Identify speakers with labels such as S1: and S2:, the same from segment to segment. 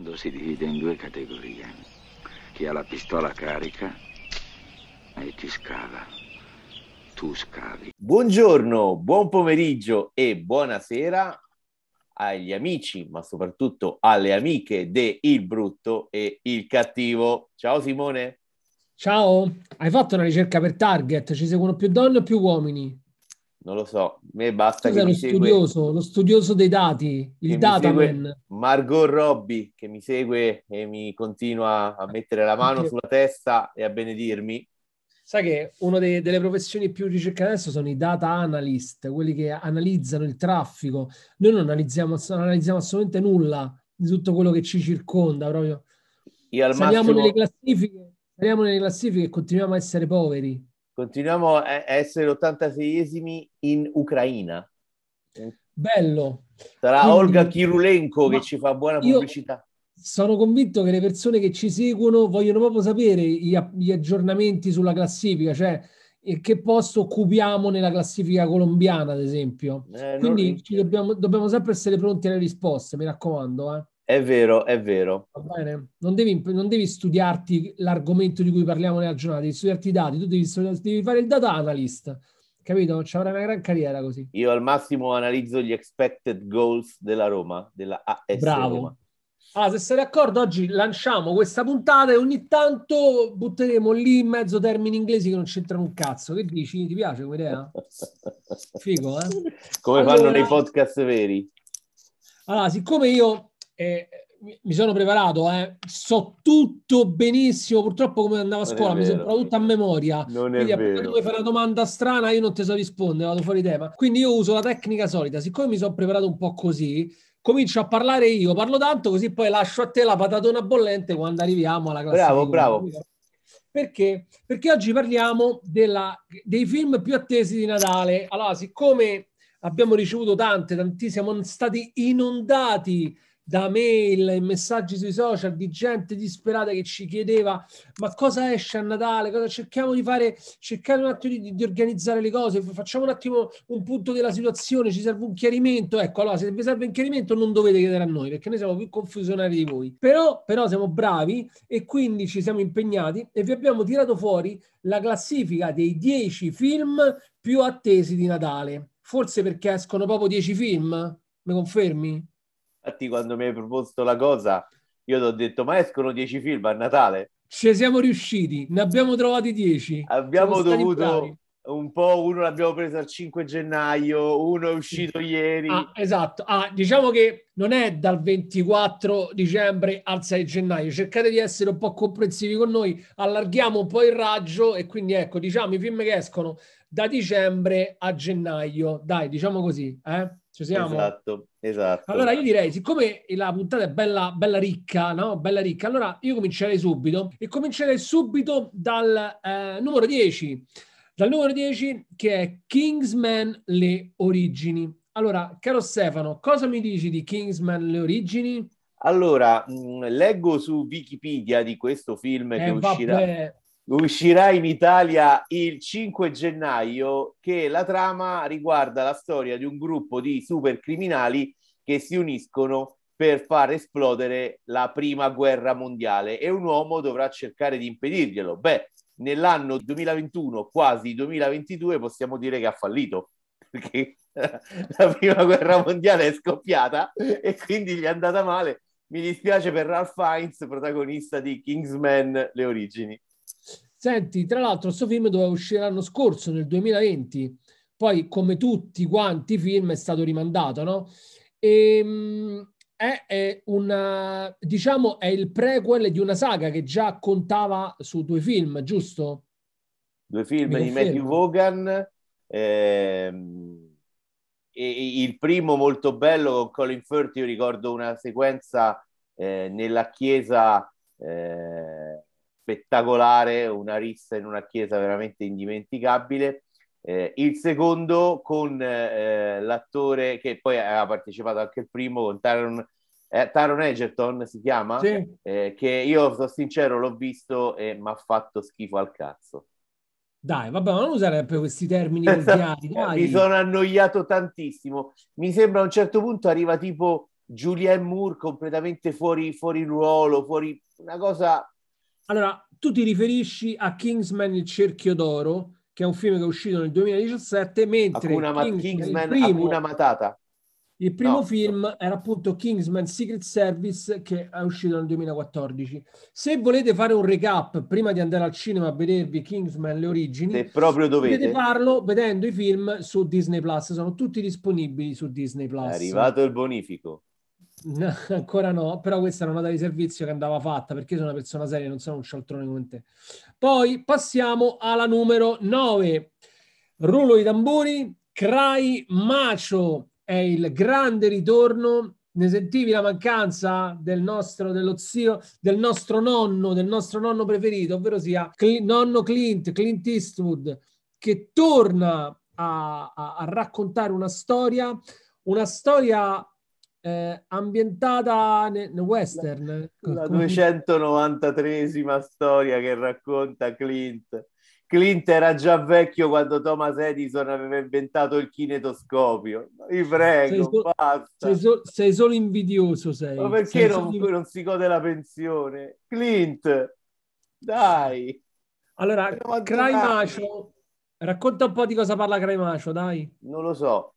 S1: mondo si divide in due categorie. Chi ha la pistola carica e chi scava. Tu scavi.
S2: Buongiorno, buon pomeriggio e buonasera agli amici, ma soprattutto alle amiche di Il Brutto e Il Cattivo. Ciao Simone.
S3: Ciao, hai fatto una ricerca per Target? Ci seguono più donne o più uomini?
S2: Non lo so, a me basta
S3: Tu
S2: che mi
S3: lo
S2: segue,
S3: studioso, lo studioso dei dati, il dataman.
S2: Margot Robbie che mi segue e mi continua a mettere la mano sulla testa e a benedirmi.
S3: Sai che una delle professioni più ricercate adesso sono i data analyst, quelli che analizzano il traffico. Noi non analizziamo, non analizziamo assolutamente nulla di tutto quello che ci circonda, proprio.
S2: Io al
S3: Saliamo
S2: massimo
S3: nelle classifiche, saliamo nelle classifiche e continuiamo a essere poveri.
S2: Continuiamo a essere 86esimi in Ucraina.
S3: Bello.
S2: Sarà
S3: Quindi-
S2: Olga Kirulenko che ci fa buona pubblicità.
S3: Sono convinto che le persone che ci seguono vogliono proprio sapere gli, gli aggiornamenti sulla classifica, cioè che posto occupiamo nella classifica colombiana, ad esempio.
S2: Eh,
S3: Quindi dobbiamo, dobbiamo sempre essere pronti alle risposte, mi raccomando. eh.
S2: È vero, è vero.
S3: Va bene? Non devi, non devi studiarti l'argomento di cui parliamo nella giornata, devi studiarti i dati, tu devi, devi fare il data analyst, capito? Ci avrai una gran carriera così.
S2: Io al massimo analizzo gli expected goals della Roma, della AS
S3: Bravo.
S2: Roma.
S3: Ah, se sei d'accordo, oggi lanciamo questa puntata e ogni tanto butteremo lì in mezzo termini inglesi che non c'entrano un cazzo. Che dici? Ti piace come idea? Figo, eh?
S2: Come
S3: Allora-
S2: fanno nei podcast veri.
S3: Allora, siccome io eh, mi- sono preparato, eh, so tutto benissimo, purtroppo come andavo a scuola mi imparato tutto a memoria.
S2: Non è
S3: Quindi appena
S2: vero.
S3: tu fai una domanda strana, io non ti so rispondere, vado fuori tema. Quindi io uso la tecnica solita. Siccome mi sono preparato un po' così, comincio a parlare io, parlo tanto, così poi lascio a te la patatona bollente quando arriviamo alla classifica.
S2: Bravo, bravo.
S3: Perché? Perché oggi parliamo della- dei film più attesi di Natale. Allora, siccome abbiamo ricevuto tante, tantissime, siamo stati inondati da mail e messaggi sui social di gente disperata che ci chiedeva ma cosa esce a Natale, cosa cerchiamo di fare, cercare un attimo di, di organizzare le cose, facciamo un attimo un punto della situazione, ci serve un chiarimento, ecco, allora se vi serve un chiarimento non dovete chiedere a noi perché noi siamo più confusionari di voi, però, però siamo bravi e quindi ci siamo impegnati e vi abbiamo tirato fuori la classifica dei 10 film più attesi di Natale, forse perché escono proprio 10 film, mi confermi?
S2: Infatti, quando mi hai proposto la cosa, io ti ho detto: Ma escono 10 film a Natale?
S3: Ci siamo riusciti, ne abbiamo trovati 10.
S2: Abbiamo dovuto un po'. Uno l'abbiamo preso al 5 gennaio, uno è uscito ieri.
S3: Ah, esatto. Ah, diciamo che non è dal 24 dicembre al 6 gennaio. Cercate di essere un po' comprensivi con noi, allarghiamo un po' il raggio e quindi ecco, diciamo i film che escono da dicembre a gennaio. Dai, diciamo così, eh? Ci siamo?
S2: Esatto, esatto.
S3: Allora io direi, siccome la puntata è bella, bella ricca, no? Bella ricca, allora io comincerei subito e comincerei subito dal eh, numero 10. Dal numero 10 che è Kingsman Le Origini. Allora, caro Stefano, cosa mi dici di Kingsman Le Origini?
S2: Allora, mh, leggo su Wikipedia di questo film che
S3: Eh,
S2: uscirà,
S3: vabbè,
S2: uscirà in Italia il 5 gennaio che la trama riguarda la storia di un gruppo di supercriminali che si uniscono per far esplodere la prima guerra mondiale e un uomo dovrà cercare di impedirglielo. Beh, nell'anno 2021, quasi 2022, possiamo dire che ha fallito perché la prima guerra mondiale è scoppiata e quindi gli è andata male. Mi dispiace per Ralph Fiennes, protagonista di Kingsman Le Origini.
S3: Senti, tra l'altro, questo film doveva uscire l'anno scorso, nel 2020, poi come tutti quanti i film è stato rimandato, no? Ehm, è, è una, diciamo, è il prequel di una saga che già contava su due film, giusto?
S2: Due film
S3: Mi
S2: di? Matthew Vaughan, ehm, e il primo molto bello con Colin Firth, io ricordo una sequenza eh, nella chiesa eh, spettacolare, una rissa in una chiesa veramente indimenticabile. Eh, il secondo con eh, l'attore che poi aveva partecipato anche il primo con Taron, eh, Taron Egerton si chiama
S3: Sì.
S2: eh, che io sono sincero l'ho visto e mi ha fatto schifo al cazzo
S3: Dai, vabbè, non usare questi termini volgari, dai.
S2: mi sono annoiato tantissimo mi sembra a un certo punto arriva tipo Julianne Moore completamente fuori, fuori ruolo, fuori una cosa...
S3: Allora, tu ti riferisci a Kingsman Il Cerchio d'Oro, che è un film che è uscito nel 2017, mentre
S2: Hakuna, Ma-
S3: Kingsman,
S2: Kingsman,
S3: il primo,
S2: Matata.
S3: il primo
S2: no.
S3: film era appunto Kingsman Secret Service che è uscito nel 2014. Se volete fare un recap prima di andare al cinema a vedervi Kingsman le origini,
S2: Se proprio
S3: potete
S2: dovete,
S3: farlo vedendo i film su Disney Plus, sono tutti disponibili su Disney Plus.
S2: è arrivato il bonifico.
S3: No, ancora no, però questa è una nota di servizio che andava fatta perché sono una persona seria, non sono un cialtrone come te. Poi passiamo alla numero 9. Rullo di tamburi, Cry Macho è il grande ritorno. Ne sentivi la mancanza del nostro, dello zio, del nostro nonno, del nostro nonno preferito, ovvero sia Cl- nonno Clint, Clint Eastwood, che torna a, a- a raccontare una storia, una storia eh, ambientata nel, nel western.
S2: La
S3: Come-
S2: 293esima storia che racconta Clint. Clint era già vecchio quando Thomas Edison aveva inventato il kinetoscopio. Vi prego,
S3: Sei so-
S2: basta.
S3: sei, so- sei solo invidioso, sei.
S2: Ma perché
S3: Sei
S2: non,
S3: solo-
S2: non si gode la pensione? Clint, dai.
S3: Allora. Macho, racconta un po' di cosa parla Cry Macho, dai.
S2: Non lo so.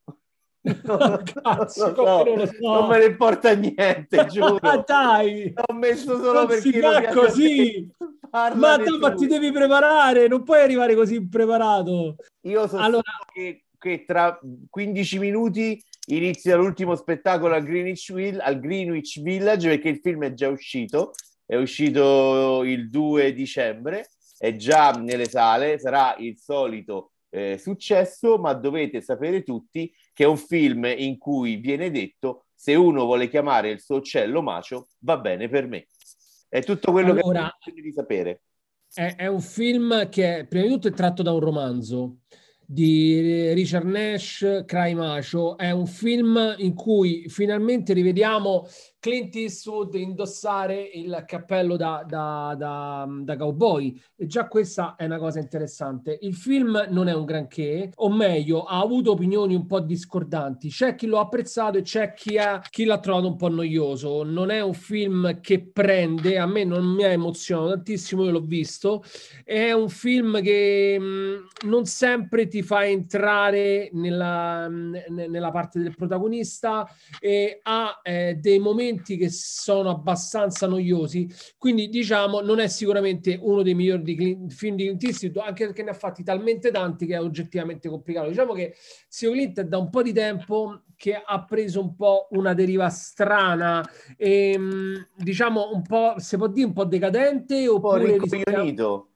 S3: No, cazzo,
S2: so.
S3: non so?
S2: Non me ne importa niente, giuro.
S3: Ma dai,
S2: L'ho messo solo
S3: non
S2: perché
S3: si fa così. Ma, tu, ma ti devi preparare, non puoi arrivare così impreparato.
S2: Io so
S3: Allora-
S2: che, che tra 15 minuti inizia l'ultimo spettacolo al Greenwich, Will- al Greenwich Village perché il film è già uscito, è uscito il 2 dicembre, è già nelle sale, sarà il solito eh, successo, ma dovete sapere tutti che è un film in cui viene detto se uno vuole chiamare il suo uccello macio, va bene per me. È tutto quello
S3: Allora-
S2: che ho bisogno di sapere.
S3: È, è un film che prima di tutto è tratto da un romanzo di Richard Nash, Cry Macho. È un film in cui finalmente rivediamo Clint Eastwood indossare il cappello da, da, da, da cowboy. E già questa è una cosa interessante. Il film non è un granché, o meglio, ha avuto opinioni un po' discordanti. C'è chi l'ha apprezzato e c'è chi, ha, chi l'ha trovato un po' noioso. Non è un film che prende, a me non mi ha emozionato tantissimo, io l'ho visto. È un film che mh, non sempre ti fa entrare nella, mh, nella parte del protagonista e ha eh, dei momenti che sono abbastanza noiosi. Quindi, diciamo, non è sicuramente uno dei migliori di Clint- film di Clint Eastwood, anche perché ne ha fatti talmente tanti che è oggettivamente complicato. Diciamo che Zio Clint è da un po' di tempo che ha preso un po' una deriva strana e mh, diciamo un po', si può dire un po' decadente
S2: Un po'
S3: oppure
S2: rincoglionito.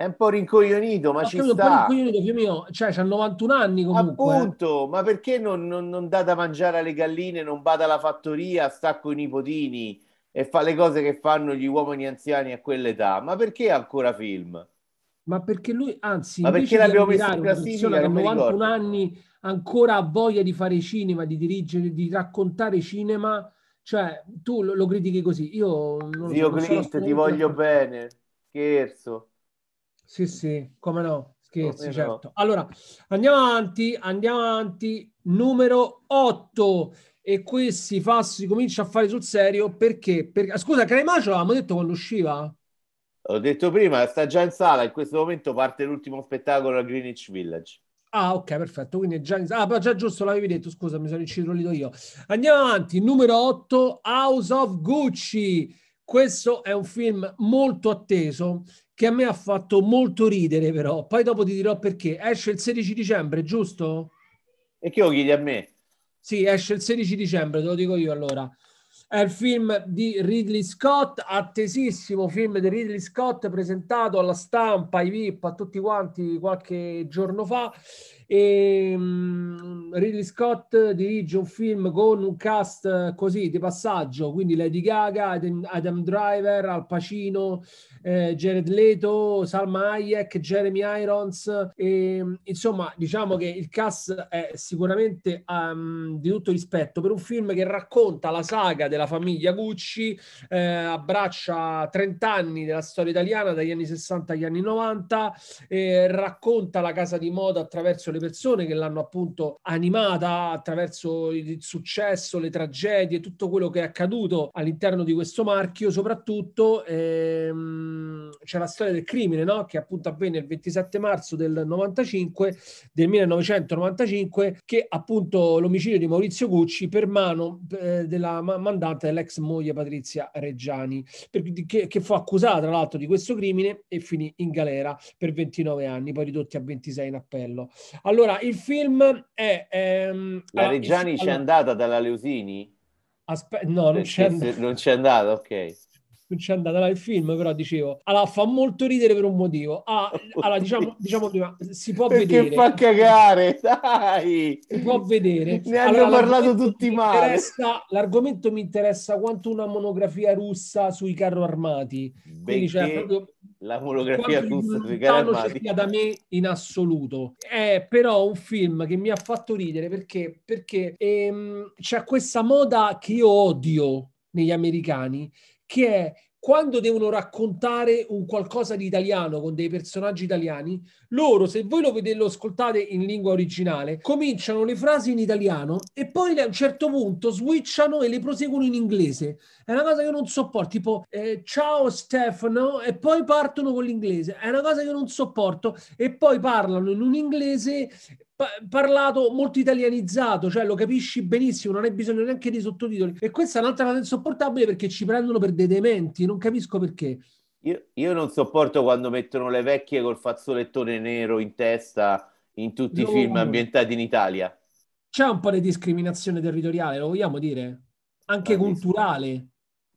S2: È un po' rincoglionito, ma
S3: Ho
S2: ci
S3: capito, un po'
S2: sta.
S3: mio, cioè c'ha 91 anni comunque. eh.
S2: Appunto, ma perché non, non, non dà da mangiare alle galline, non va alla fattoria, sta con i nipotini e fa le cose che fanno gli uomini anziani a quell'età? Ma perché ancora film?
S3: Ma perché lui, anzi,
S2: Ma perché l'abbiamo messo in classifica?
S3: che a
S2: Non mi
S3: 91
S2: ricordo.
S3: anni ancora ha voglia di fare cinema, di dirigere, di raccontare cinema, cioè tu lo, lo critichi così. Io non so,
S2: Zio
S3: sono
S2: Clint, ti voglio bene. Scherzo.
S3: Sì, sì, come no, scherzi,
S2: Come no.
S3: certo. Allora, andiamo avanti, andiamo avanti. Numero 8. E qui si fa, si comincia a fare sul serio perché? perché scusa, Cremacio l'avevamo detto quando usciva?
S2: Ho detto prima, sta già in sala, in questo momento parte l'ultimo spettacolo a Greenwich Village.
S3: Ah, ok, perfetto. Quindi è già, in- ah, però già giusto, l'avevi detto, scusa, mi sono incidolito io. Andiamo avanti. Numero 8, House of Gucci. Questo è un film molto atteso che a me ha fatto molto ridere, però. Poi dopo ti dirò perché. Esce il 16 dicembre, giusto?
S2: E che lo chiedi a me?
S3: Sì, esce il 16 dicembre, te lo dico io allora. È il film di Ridley Scott, attesissimo film di Ridley Scott presentato alla stampa, ai VIP, a tutti quanti qualche giorno fa. E, mm, Ridley Scott dirige un film con un cast eh, così di passaggio, quindi Lady Gaga, Adam, Adam Driver, Al Pacino, eh, Jared Leto, Salma Hayek, Jeremy Irons. E, insomma, diciamo che il cast è sicuramente ehm, di tutto rispetto per un film che racconta la saga della famiglia Gucci, eh, abbraccia 30 anni della storia italiana dagli anni 60 agli anni 90, eh, racconta la casa di moda attraverso le persone che l'hanno appunto animata, attraverso il successo, le tragedie, tutto quello che è accaduto all'interno di questo marchio, soprattutto ehm, c'è la storia del crimine, no? che appunto avvenne il 27 marzo del 95, del 1995, che appunto l'omicidio di Maurizio Gucci per mano eh, della mandante dell'ex moglie Patrizia Reggiani, per, che, che fu accusata tra l'altro di questo crimine e finì in galera per 29 anni, poi ridotti a 26 in appello. Allora, il film è... Ehm,
S2: la Reggiani c'è andata dalla Leusini?
S3: Aspe- no, non c'è, andata.
S2: non c'è andata, ok
S3: non c'è andata là il film, però dicevo, allora fa molto ridere per un motivo. Ah, allora, diciamo, diciamo prima, si può
S2: Perché
S3: vedere.
S2: fa cagare, dai!
S3: Si può vedere.
S2: Ne hanno allora, parlato tutti male.
S3: L'argomento mi interessa quanto una monografia russa sui carro armati. Quindi c'è proprio
S2: la monografia carro armati.
S3: da me in assoluto. È però un film che mi ha fatto ridere perché, perché ehm, c'è questa moda che io odio negli americani che è quando devono raccontare un qualcosa di italiano con dei personaggi italiani, loro, se voi lo vedete, lo ascoltate in lingua originale, cominciano le frasi in italiano e poi a un certo punto switchano e le proseguono in inglese. È una cosa che non sopporto, tipo eh, ciao Stefano e poi partono con l'inglese. È una cosa che non sopporto e poi parlano in un inglese parlato molto italianizzato, cioè lo capisci benissimo, non hai bisogno neanche di sottotitoli. E questa è un'altra cosa insopportabile perché ci prendono per dei dementi, non capisco perché.
S2: Io, io non sopporto quando mettono le vecchie col fazzolettone nero in testa in tutti no. i film ambientati in Italia.
S3: C'è un po' di discriminazione territoriale, lo vogliamo dire? Anche ah, culturale.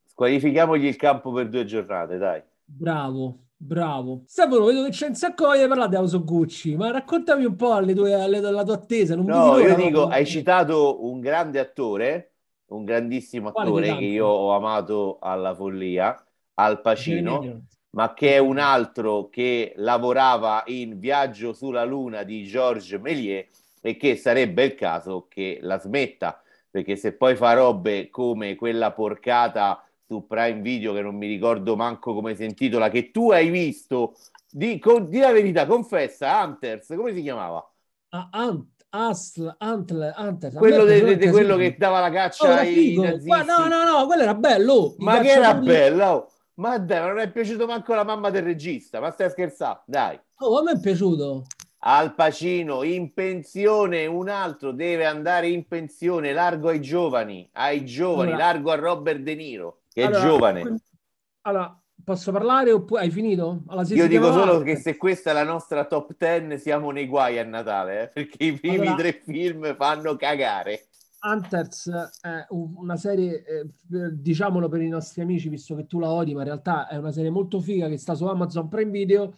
S2: Squalifichiamogli il campo per due giornate, dai.
S3: Bravo, Bravo. Stefano, vedo che c'è un sacco di parlare di House Gucci, ma raccontami un po' alle tue, alle, alla tua attesa. Non
S2: no, io dico, hai citato un grande attore, un grandissimo attore che io ho amato alla follia, Al Pacino, ma che è un altro che lavorava in Viaggio sulla Luna di Georges Méliès e che sarebbe il caso che la smetta, perché se poi fa robe come quella porcata su Prime Video che non mi ricordo manco come si intitola, che tu hai visto, di, con, di la verità, confessa, Hunters, come si chiamava?
S3: Ah, Ant, Asl, Antler, Hunters.
S2: Quello, de, de, de, quello che dava la caccia oh, ai nazisti.
S3: Ma no, no, no, quello era bello.
S2: Ma che era bello? Oh. Ma dai, ma non è piaciuto manco la mamma del regista, ma stai scherzando? Dai.
S3: Oh, a me è piaciuto.
S2: Al Pacino in pensione, un altro deve andare in pensione, largo ai giovani, ai giovani, allora, largo a Robert De Niro che allora, è giovane.
S3: Allora, posso parlare oppure hai finito?
S2: Allora, Io dico solo che se questa è la nostra top 10 siamo nei guai a Natale, eh? perché i primi allora, tre film fanno cagare.
S3: Hunters è una serie, eh, diciamolo per i nostri amici, visto che tu la odi, ma in realtà è una serie molto figa che sta su Amazon Prime Video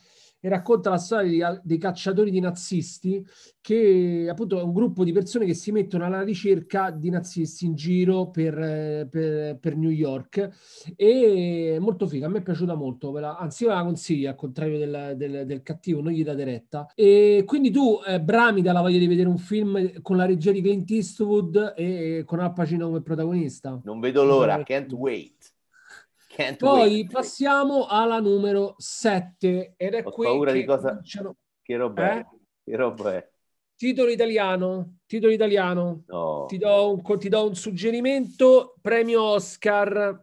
S3: e racconta la storia di, dei cacciatori di nazisti, che appunto è un gruppo di persone che si mettono alla ricerca di nazisti in giro per, per, per New York. E è molto figa, a me è piaciuta molto, la, anzi io la consiglio, al contrario del, del, del, cattivo, non gli date retta. E quindi tu eh, brami dalla voglia di vedere un film con la regia di Clint Eastwood e con Al Pacino come protagonista.
S2: Non vedo l'ora, can't wait.
S3: Can't Poi wait. passiamo alla numero 7 ed è
S2: Ho
S3: qui
S2: paura di cosa... Cominciano... Che roba eh? Che roba è?
S3: Titolo italiano, titolo italiano.
S2: No.
S3: Ti, do un, ti do un suggerimento, premio Oscar.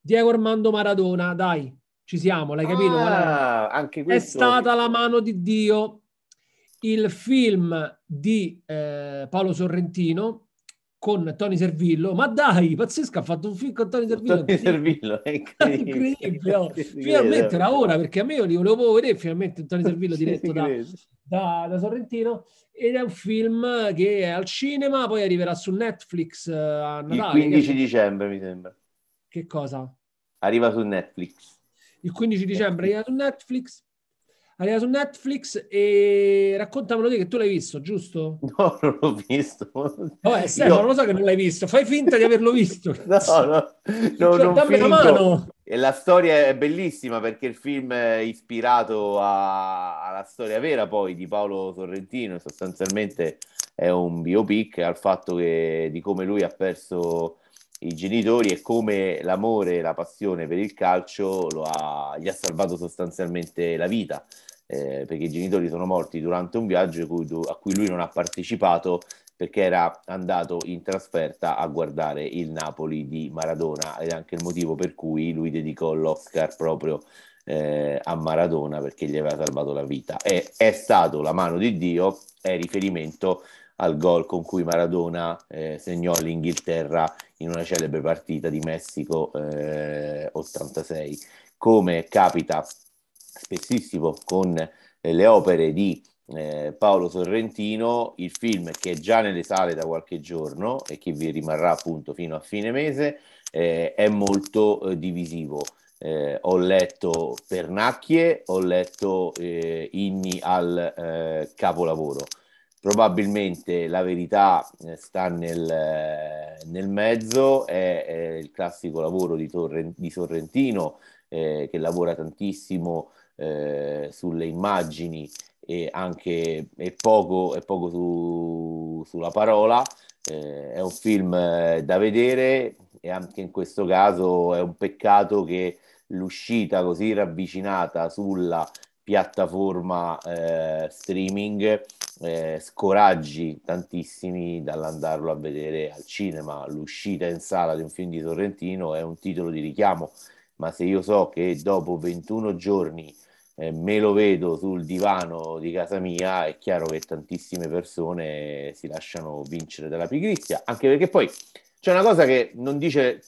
S3: Diego Armando Maradona, dai, ci siamo, l'hai capito?
S2: Ah, anche questo...
S3: È stata la mano di Dio. Il film di eh, Paolo Sorrentino, con Tony Servillo, ma dai, pazzesco, ha fatto un film con Tony Servillo.
S2: Tony Servillo, è incredibile. incredibile
S3: oh. Finalmente era ora, perché a me io li volevo vedere finalmente Tony Servillo diretto da, da, da, Sorrentino, ed è un film che è al cinema, poi arriverà su Netflix uh, a
S2: Natale. Il 15 che... dicembre, mi sembra.
S3: Che cosa?
S2: Arriva su Netflix.
S3: Il 15 dicembre arriva su Netflix arriva su Netflix e raccontamelo te che tu l'hai visto, giusto?
S2: No, non l'ho visto.
S3: Oh, eh, Stefano, Io... lo so che non l'hai visto, fai finta di averlo visto.
S2: no, no, no cioè, non dammi la mano. E la storia è bellissima perché il film è ispirato a... alla storia vera poi di Paolo Sorrentino, sostanzialmente è un biopic al fatto che, di come lui ha perso i genitori e come l'amore e la passione per il calcio ha, gli ha salvato sostanzialmente la vita. Eh, perché i genitori sono morti durante un viaggio cui, a cui lui non ha partecipato perché era andato in trasferta a guardare il Napoli di Maradona ed è anche il motivo per cui lui dedicò l'Oscar proprio eh, a Maradona perché gli aveva salvato la vita. E è stato la mano di Dio, è riferimento al gol con cui Maradona eh, segnò l'Inghilterra in una celebre partita di Messico eh, 86. Come capita spessissimo con eh, le opere di eh, Paolo Sorrentino, il film che è già nelle sale da qualche giorno e che vi rimarrà appunto fino a fine mese, eh, è molto eh, divisivo. Eh, ho letto pernacchie, ho letto eh, inni al capolavoro. Probabilmente la verità sta nel, nel mezzo, è, è, il classico lavoro di, Torre, di Sorrentino che lavora tantissimo sulle immagini e anche è poco, è poco su, sulla parola. Eh, è un film eh, da vedere e anche in questo caso è un peccato che l'uscita così ravvicinata sulla piattaforma eh, streaming eh, scoraggi tantissimi dall'andarlo a vedere al cinema. L'uscita in sala di un film di Sorrentino è un titolo di richiamo, ma se io so che dopo 21 giorni eh, me lo vedo sul divano di casa mia, è chiaro che tantissime persone si lasciano vincere dalla pigrizia, anche perché poi c'è una cosa che non dice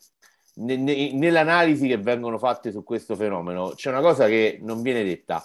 S2: ne, ne, nell'analisi che vengono fatte su questo fenomeno, c'è una cosa che non viene detta.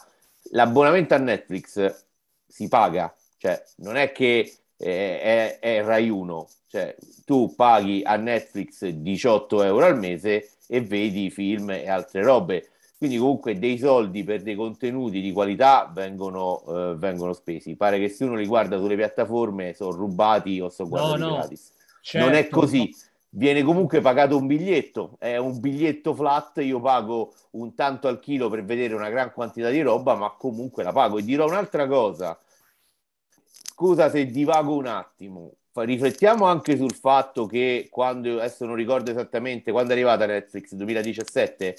S2: L'abbonamento a Netflix si paga, cioè non è che eh, è, è Rai 1, cioè tu paghi a Netflix 18 euro al mese e vedi film e altre robe quindi comunque dei soldi per dei contenuti di qualità vengono, eh, vengono spesi. Pare che se uno li guarda sulle piattaforme sono rubati o sono guardati no, no. gratis. Certo. Non è certo. così. Viene comunque pagato un biglietto, è un biglietto flat, io pago un tanto al chilo per vedere una gran quantità di roba, ma comunque la pago. E dirò un'altra cosa, scusa se divago un attimo, riflettiamo anche sul fatto che quando, adesso non ricordo esattamente, quando è arrivata Netflix, 2017,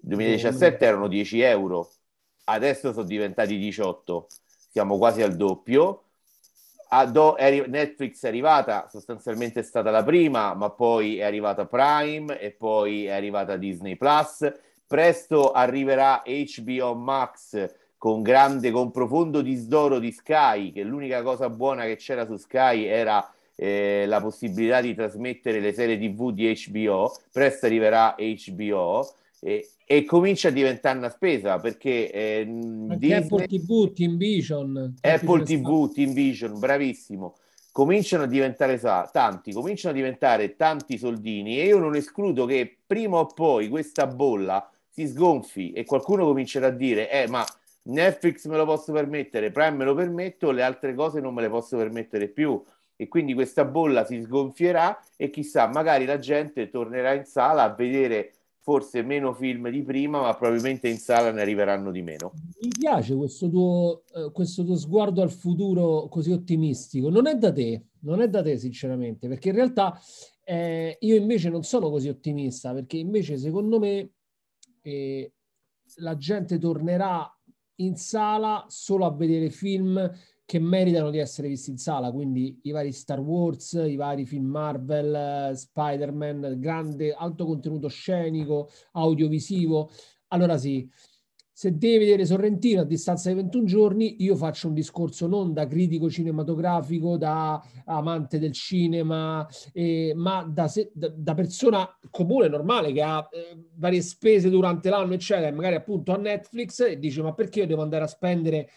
S2: 2017 erano 10 euro, adesso sono diventati 18, siamo quasi al doppio. È, Netflix è arrivata, sostanzialmente è stata la prima, ma poi è arrivata Prime e poi è arrivata Disney Plus. Presto arriverà HBO Max con grande, con profondo disdoro di Sky, che l'unica cosa buona che c'era su Sky era eh, la possibilità di trasmettere le serie TV di HBO. Presto arriverà HBO e, e comincia a diventare una spesa perché, eh,
S3: Disney, Apple TV, Team Vision,
S2: Apple TV, Team Vision, bravissimo. Cominciano a diventare sa- tanti, cominciano a diventare tanti soldini e io non escludo che prima o poi questa bolla si sgonfi e qualcuno comincerà a dire: Eh, ma Netflix me lo posso permettere, Prime me lo permetto, le altre cose non me le posso permettere più. E quindi questa bolla si sgonfierà e chissà, magari la gente tornerà in sala a vedere forse meno film di prima, ma probabilmente in sala ne arriveranno di meno.
S3: Mi piace questo tuo, eh, questo tuo sguardo al futuro così ottimistico. Non è da te, non è da te sinceramente, perché in realtà eh, io invece non sono così ottimista, perché invece secondo me eh, la gente tornerà in sala solo a vedere film che meritano di essere visti in sala, quindi i vari Star Wars, i vari film Marvel, Spider-Man, grande, alto contenuto scenico, audiovisivo. Allora sì, se devi vedere Sorrentino a distanza di 21 giorni, io faccio un discorso non da critico cinematografico, da amante del cinema, eh, ma da, se, da, da, persona comune, normale, che ha eh, varie spese durante l'anno, eccetera, magari appunto a Netflix e dice ma perché io devo andare a spendere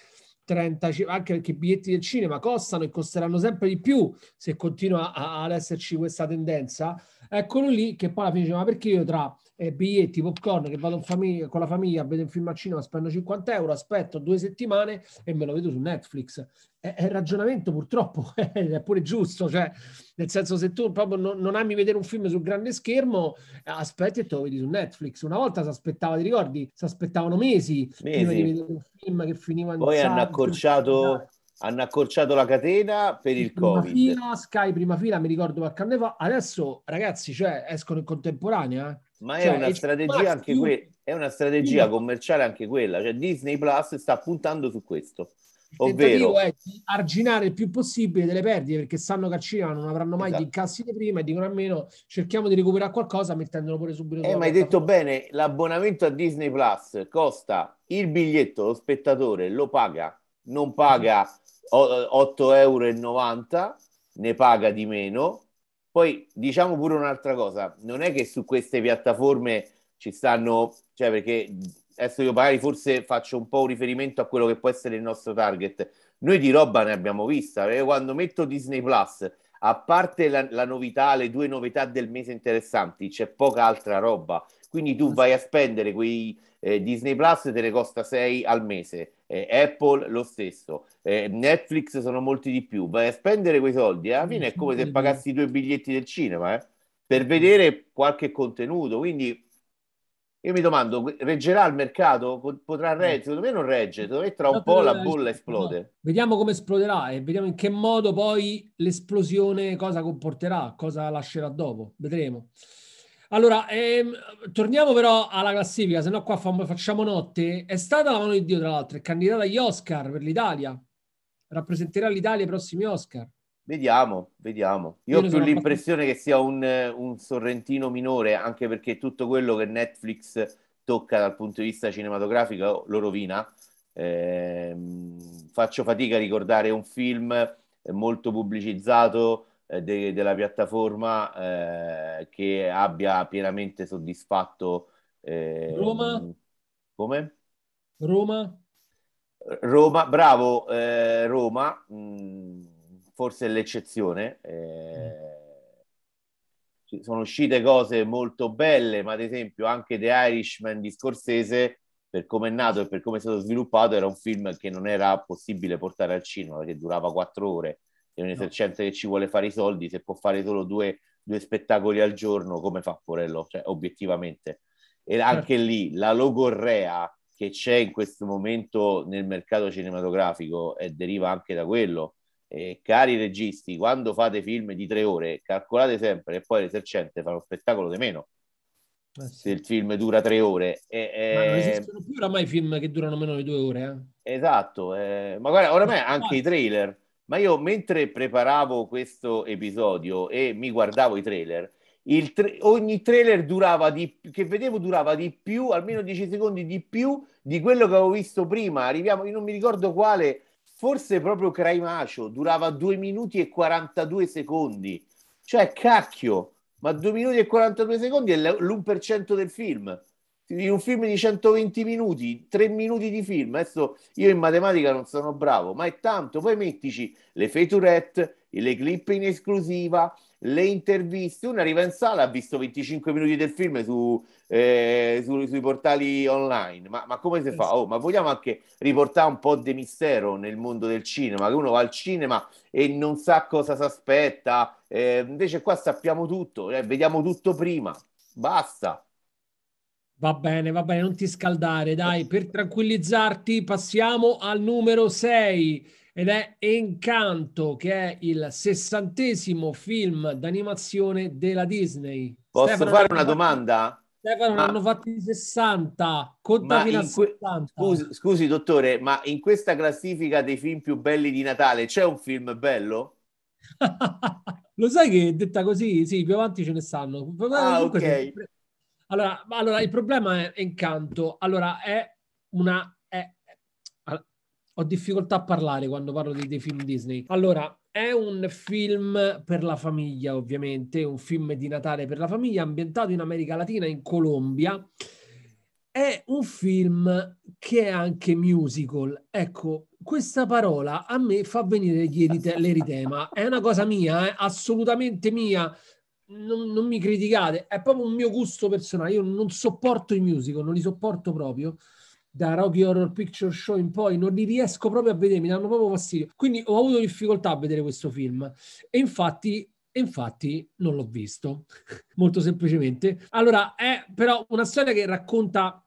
S3: 30, anche perché i biglietti del cinema costano e costeranno sempre di più se continua ad esserci questa tendenza. Eccolo lì che poi alla fine dice, ma perché io tra eh, biglietti, popcorn, che vado famiglia, con la famiglia a vedere un film al cinema, spendo 50 euro, aspetto due settimane e me lo vedo su Netflix. È, è il ragionamento purtroppo è pure giusto, cioè nel senso se tu proprio non, non ami vedere un film sul grande schermo, aspetti e te lo vedi su Netflix. Una volta si aspettava, ti ricordi? Si aspettavano mesi,
S2: mesi. prima di vedere un film che finiva in Poi hanno accorciato hanno accorciato la catena per il
S3: prima
S2: Covid.
S3: Fila, Sky prima fila, mi ricordo qualche anno fa. Adesso, ragazzi, cioè, escono in contemporanea. eh.
S2: Ma è
S3: Cioè,
S2: una
S3: il
S2: strategia anche
S3: più-
S2: quella, è una strategia
S3: Sì.
S2: commerciale anche quella, cioè Disney Plus sta puntando su questo.
S3: Il
S2: Ovvero-
S3: è di arginare il più possibile delle perdite perché sanno che al cinema non avranno mai
S2: Esatto.
S3: gli incassi di prima e dicono almeno cerchiamo di recuperare qualcosa mettendolo pure subito
S2: Eh, ma hai detto bene, l'abbonamento a Disney Plus costa il biglietto, lo spettatore lo paga, non paga 8,90 euro, ne paga di meno. Poi diciamo pure un'altra cosa, non è che su queste piattaforme ci stanno, cioè perché adesso io magari forse faccio un po' un riferimento a quello che può essere il nostro target. Noi di roba ne abbiamo vista, perché quando metto Disney Plus, a parte la, la novità, le due novità del mese interessanti, c'è poca altra roba. Quindi tu vai a spendere quei eh, Disney Plus te ne costa 6 al mese, eh, Apple lo stesso, eh, Netflix sono molti di più. Vai a spendere quei soldi, e alla fine è come se pagassi due biglietti del cinema eh, per vedere qualche contenuto. Quindi io mi domando, reggerà il mercato? Po- Potrà reggere? Secondo me non regge, secondo me tra un po' la bolla esplode.
S3: No. Vediamo come esploderà e vediamo in che modo poi l'esplosione cosa comporterà, cosa lascerà dopo. Vedremo. Allora, ehm, torniamo però alla classifica, se no qua fa- facciamo notte. È stata la mano di Dio, tra l'altro, è candidata agli Oscar per l'Italia. Rappresenterà l'Italia ai prossimi Oscar.
S2: Vediamo, vediamo. Io
S3: Io
S2: ho più l'impressione che sia un, un sorrentino minore, anche perché tutto quello che Netflix tocca dal punto di vista cinematografico lo rovina. Ehm, faccio fatica a ricordare un film molto pubblicizzato eh, de- della piattaforma eh, che abbia pienamente soddisfatto. ehm,
S3: Roma?
S2: Come?
S3: Roma?
S2: Roma, bravo, eh, Roma, mh, forse è l'eccezione. eh, sono uscite cose molto belle, ma ad esempio anche The Irishman di Scorsese, per come è nato e per come è stato sviluppato, era un film che non era possibile portare al cinema perché durava quattro ore. E un
S3: No.
S2: esercente che ci vuole fare i soldi, se può fare solo due, due spettacoli al giorno, come fa Porello? Cioè, obiettivamente. E anche lì la logorrea che c'è in questo momento nel mercato cinematografico e deriva anche da quello. E cari registi, quando fate film di tre ore, calcolate sempre che poi l'esercente fa uno spettacolo di meno
S3: Eh
S2: se il film dura tre ore. E,
S3: Ma non
S2: e-
S3: esistono più oramai film che durano meno di due ore. eh.
S2: Esatto, eh, ma guarda, oramai anche i trailer. Ma io mentre preparavo questo episodio e mi guardavo i trailer, il tra- ogni trailer durava di che vedevo durava di più, almeno 10 secondi di più di quello che avevo visto prima. Arriviamo, io non mi ricordo quale, forse proprio Cry Macho, durava 2 minuti e 42 secondi. Cioè, cacchio, ma 2 minuti e 42 secondi è l- l'1% del film. In un film di 120 minuti, 3 minuti di film. Adesso io in matematica non sono bravo, ma è tanto. Poi mettici le featurette, le clip in esclusiva, le interviste. Uno arriva in sala, ha visto 25 minuti del film su, eh, su- sui portali online. Ma, ma come si fa? Oh, ma vogliamo anche riportare un po' di mistero nel mondo del cinema, che uno va al cinema e non sa cosa si aspetta. Eh, invece qua sappiamo tutto, eh, vediamo tutto prima. Basta.
S3: Va bene, va bene, non ti scaldare, dai, per tranquillizzarti passiamo al numero 6 ed è Encanto, che è il sessantesimo film d'animazione della Disney.
S2: Posso
S3: Stefano,
S2: fare una domanda?
S3: Stefano,
S2: Ma-
S3: hanno fatti 60, conta fino a
S2: in que-
S3: 60.
S2: Scusi, scusi, dottore, ma in questa classifica dei film più belli di Natale c'è un film bello?
S3: Lo sai che detta così, sì, più avanti ce ne stanno.
S2: Ah, ok.
S3: sempre- Allora, allora, il problema è Encanto. Allora, è una... è- ho difficoltà a parlare quando parlo di- dei film Disney. Allora, è un film per la famiglia, ovviamente, un film di Natale per la famiglia, ambientato in America Latina, in Colombia. È un film che è anche musical. Ecco, questa parola a me fa venire l'eritema. È una cosa mia, eh, assolutamente mia. Non, non mi criticate, è proprio un mio gusto personale. Io non sopporto i musical, non li sopporto proprio. Da Rocky Horror Picture Show in poi non li riesco proprio a vedere, mi danno proprio fastidio. Quindi ho avuto difficoltà a vedere questo film. E infatti, e infatti non l'ho visto, molto semplicemente. Allora, è però una storia che racconta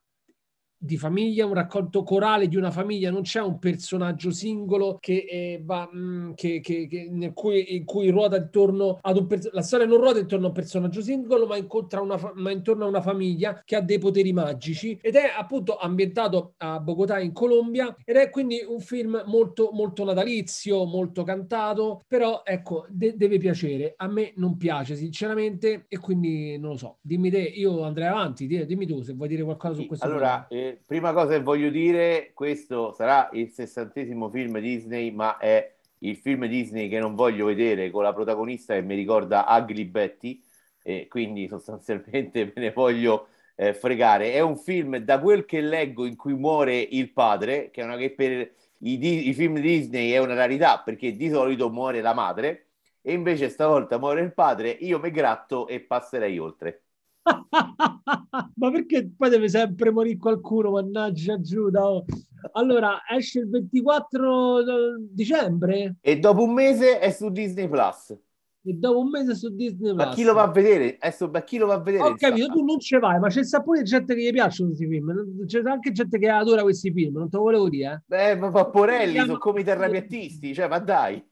S3: di famiglia, un racconto corale di una famiglia, non c'è un personaggio singolo che, eh, va, mh, mm, che, che, che cui, in, cui, ruota intorno ad un personaggio. La storia non ruota intorno a un personaggio singolo, ma, incontra una fa- ma intorno a una famiglia che ha dei poteri magici ed è appunto ambientato a Bogotà in Colombia ed è quindi un film molto, molto natalizio, molto cantato, però ecco, de- deve piacere. A me non piace sinceramente e quindi non lo so. Dimmi te, io andrei avanti, dimmi tu se vuoi dire qualcosa su questo.
S2: Allora, eh, prima cosa che voglio dire, questo sarà il sessantesimo film Disney, ma è il film Disney che non voglio vedere con la protagonista che mi ricorda Ugly Betty, e quindi sostanzialmente me ne voglio eh, fregare. È un film, da quel che leggo, in cui muore il padre, che è una che per i, i film Disney è una rarità, perché di solito muore la madre, e invece stavolta muore il padre, io mi gratto e passerei oltre.
S3: Ma perché poi deve sempre morire qualcuno, mannaggia Giuda. Oh. Allora, esce il 24 eh, dicembre?
S2: E dopo un mese è su Disney Plus.
S3: E dopo un mese su Disney Plus.
S2: Ma chi lo va a vedere? Adesso, ma chi lo va a vedere?
S3: Ho capito, tu non ci vai, ma c'è pure gente che gli piacciono questi film. C'è anche gente che adora questi film, non te lo volevo dire.
S2: Eh? Beh, ma Papporelli sono come i terrapiattisti, cioè, ma dai.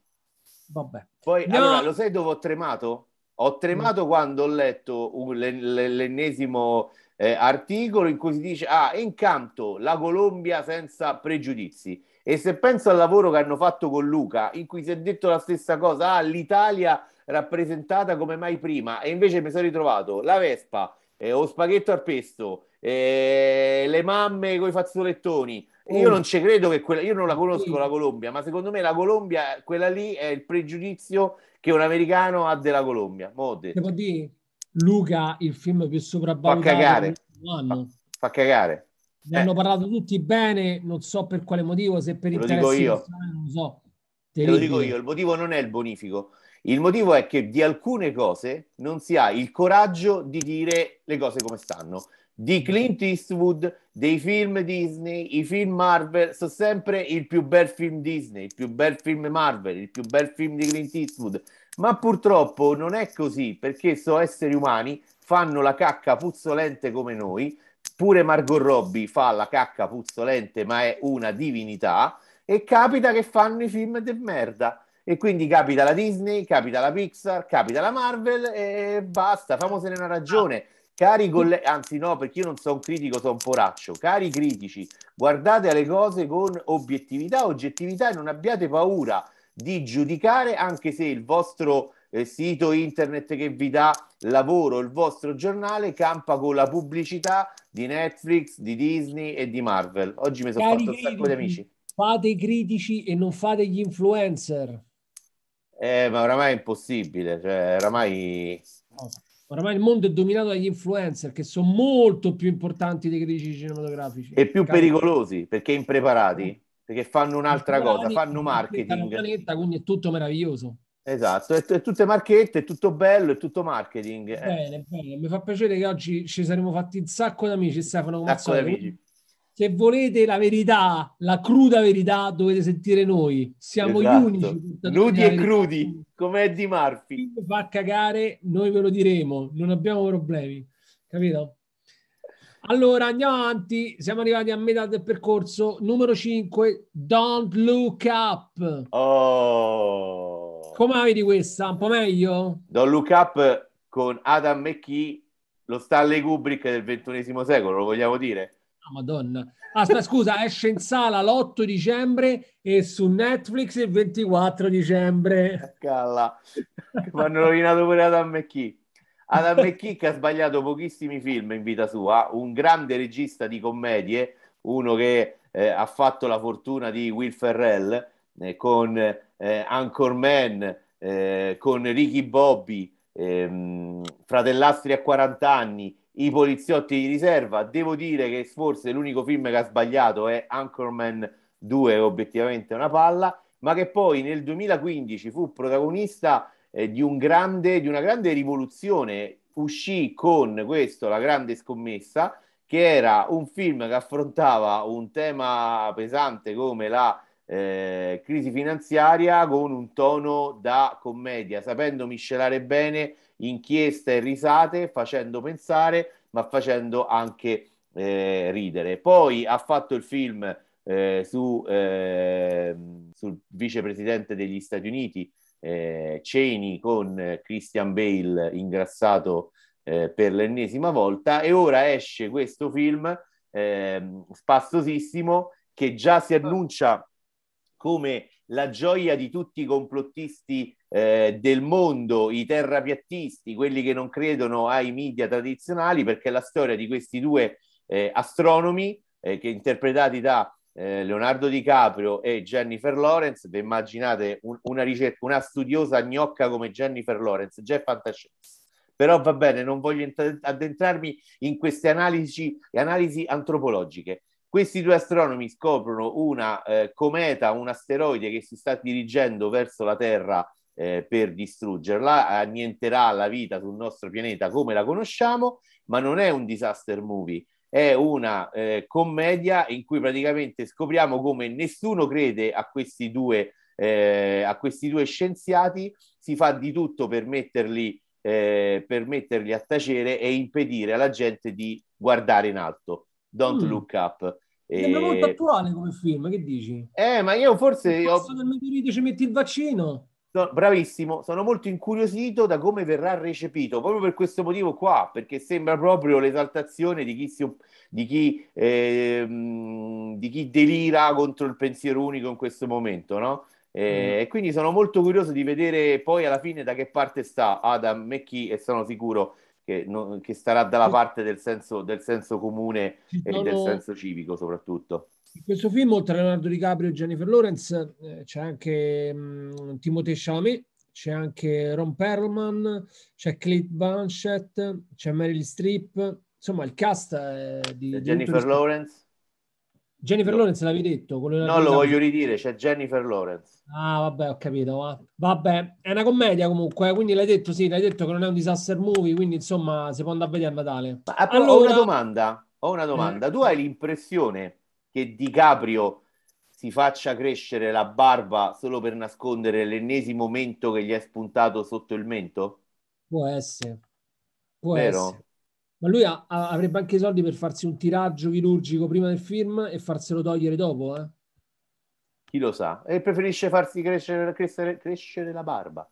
S3: Vabbè.
S2: Poi, no. allora, lo sai dove ho tremato? Ho tremato mm. quando ho letto l'ennesimo eh, articolo in cui si dice ah, incanto la Colombia senza pregiudizi. E se penso al lavoro che hanno fatto con Luca, in cui si è detto la stessa cosa, ah, l'Italia rappresentata come mai prima, e invece mi sono ritrovato la Vespa, eh, o spaghetto al pesto, eh, le mamme con i fazzolettoni. Io non ci credo che quella, io non la conosco la Colombia, ma secondo me la Colombia, quella lì è il pregiudizio che un americano ha della Colombia.
S3: Devo dire, Luca, il film più sopravvalutato.
S2: Fa cagare. Fa, fa cagare.
S3: Ne eh. hanno parlato tutti bene, non so per quale motivo, se per interessi. Lo dico io. Non so.
S2: Te lo dico io, il motivo non è il bonifico. Il motivo è che di alcune cose non si ha il coraggio di dire le cose come stanno. Di Clint Eastwood, dei film Disney, i film Marvel, sono sempre il più bel film Disney, il più bel film Marvel, il più bel film di Clint Eastwood. Ma purtroppo non è così perché sono esseri umani, fanno la cacca puzzolente come noi. Pure Margot Robbie fa la cacca puzzolente, ma è una divinità. E capita che fanno i film di merda. E quindi capita la Disney, capita la Pixar, capita la Marvel e basta, famosene una ragione. Cari colleghi, anzi no, perché io non sono un critico, sono un poraccio. Cari critici, guardate le cose con obiettività, oggettività e non abbiate paura di giudicare anche se il vostro eh, sito internet che vi dà lavoro, il vostro giornale campa con la pubblicità di Netflix, di Disney e di Marvel. Oggi mi sono Cari fatto un sacco di amici.
S3: Fate i critici e non fate gli influencer.
S2: Eh, ma oramai è impossibile, cioè oramai...
S3: Oramai il mondo è dominato dagli influencer che sono molto più importanti dei critici cinematografici.
S2: E più pericolosi perché impreparati perché fanno un'altra cosa, fanno marketing.
S3: Planeta, quindi è tutto meraviglioso.
S2: Esatto, è, è tutte marchette, è tutto bello, è tutto marketing.
S3: Eh. Bene, bene. Mi fa piacere che oggi ci saremo fatti un sacco di amici, Stefano. Come sacco di amici. Se volete la verità, la cruda verità, dovete sentire noi. Siamo esatto. gli unici.
S2: Nudi e crudi, come Eddie Murphy.
S3: Chi fa cagare, noi ve lo diremo, non abbiamo problemi. Capito? Allora andiamo avanti, siamo arrivati a metà del percorso. Numero 5, Don't Look Up.
S2: Oh.
S3: Come la vedi questa? Un po' meglio?
S2: Don't Look Up con Adam McKee, lo Stanley Kubrick del ventunesimo secolo, lo vogliamo dire?
S3: Madonna. Aspetta, scusa, esce in sala l'8 dicembre e su Netflix il 24 dicembre.
S2: Calla, mi hanno rovinato pure Adam McKee. Adam McKick ha sbagliato pochissimi film in vita sua, un grande regista di commedie, uno che eh, ha fatto la fortuna di Will Ferrell eh, con eh, Anchorman, eh, con Ricky Bobby, ehm, Fratellastri a 40 anni, I poliziotti di riserva. Devo dire che forse l'unico film che ha sbagliato è Anchorman 2, obiettivamente una palla, ma che poi nel 2015 fu protagonista eh, di, un grande, di una grande rivoluzione. Uscì con questo, La grande scommessa, che era un film che affrontava un tema pesante come la eh, crisi finanziaria con un tono da commedia, sapendo miscelare bene inchieste e risate, facendo pensare, ma facendo anche eh, ridere. Poi ha fatto il film eh, su, eh, sul vicepresidente degli Stati Uniti, eh, Cheney, con Christian Bale ingrassato eh, per l'ennesima volta e ora esce questo film eh, spastosissimo che già si annuncia come la gioia di tutti i complottisti eh, del mondo, i terrapiattisti, quelli che non credono ai media tradizionali, perché la storia di questi due eh, astronomi eh, che interpretati da eh, Leonardo DiCaprio e Jennifer Lawrence. Vi immaginate un, una, ricerca, una studiosa gnocca come Jennifer Lawrence, già è fantascienza. Però va bene, non voglio addentrarmi in queste analisi, analisi antropologiche. Questi due astronomi scoprono una eh, cometa, un asteroide che si sta dirigendo verso la Terra eh, per distruggerla, annienterà la vita sul nostro pianeta come la conosciamo, ma non è un disaster movie, è una eh, commedia in cui praticamente scopriamo come nessuno crede a questi due, eh, a questi due scienziati, si fa di tutto per metterli, eh, per metterli a tacere e impedire alla gente di guardare in alto. Don't mm. Look Up.
S3: Sembra molto attuale come film, che dici?
S2: Eh, ma io forse...
S3: Ho... del meteorite ci metti il vaccino?
S2: No, bravissimo, sono molto incuriosito da come verrà recepito, proprio per questo motivo qua, perché sembra proprio l'esaltazione di chi, si, di chi, eh, di chi delira contro il pensiero unico in questo momento, no? Eh, mm. E quindi sono molto curioso di vedere poi alla fine da che parte sta Adam McKee e sono sicuro che, non, che starà dalla parte del senso, del senso comune sono... e del senso civico soprattutto.
S3: In questo film, oltre a Leonardo DiCaprio e Jennifer Lawrence, eh, c'è anche mh, Timothée Chalamet, c'è anche Ron Perlman, c'è Kate Blanchett, c'è Meryl Streep, insomma il cast è di...
S2: C'è Jennifer Lawrence?
S3: Jennifer no. Lawrence l'avevi detto?
S2: No, lo voglio ridire, c'è Jennifer Lawrence.
S3: Ah, vabbè, ho capito. Va. Vabbè, è una commedia comunque, eh, quindi l'hai detto, sì, l'hai detto che non è un disaster movie, quindi insomma si può andare a vedere a Natale.
S2: Ma, allora... Ho una domanda, ho una domanda. Eh. Tu hai l'impressione che Di Caprio si faccia crescere la barba solo per nascondere l'ennesimo mento che gli è spuntato sotto il mento?
S3: Può essere. Può Vero? essere. Ma lui ha, avrebbe anche i soldi per farsi un tiraggio chirurgico prima del film e farselo togliere dopo, eh?
S2: Chi lo sa? E preferisce farsi crescere, crescere, crescere la barba.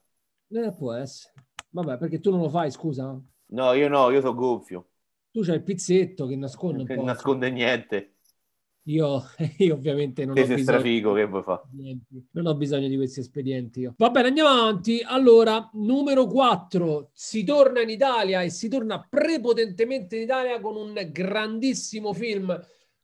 S3: Eh, può essere. Vabbè, perché tu non lo fai, scusa?
S2: No, io no, io sono gonfio.
S3: Tu c'hai il pizzetto che nasconde
S2: che nasconde niente.
S3: Io, io, ovviamente non ho,
S2: bisogno, che vuoi fare?
S3: non ho bisogno di questi espedienti. Io. Va bene, andiamo avanti. Allora, numero 4, si torna in Italia e si torna prepotentemente in Italia con un grandissimo film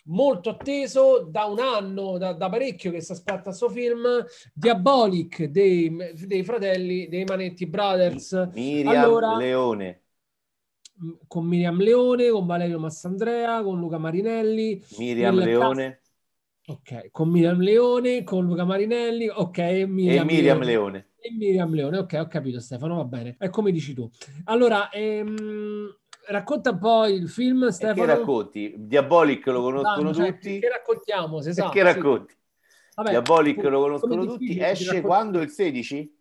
S3: molto atteso da un anno, da, da parecchio che si aspetta questo film, Diabolic dei, dei fratelli, dei Manetti Brothers.
S2: Miriam allora, Leone
S3: con Miriam Leone, con Valerio Massandrea, con Luca Marinelli.
S2: Miriam Leone.
S3: Ok, con Miriam Leone, con Luca Marinelli, ok,
S2: Miriam, e Miriam Leone. Leone.
S3: E Miriam Leone, ok, ho capito Stefano, va bene. È come dici tu. Allora, ehm, racconta un po' il film, Stefano.
S2: E che racconti? Diabolic lo conoscono Danno, cioè, tutti.
S3: Che raccontiamo, se sa.
S2: Che racconti? Sì. Vabbè, Diabolic lo conoscono tutti. Esce quando? Il 16?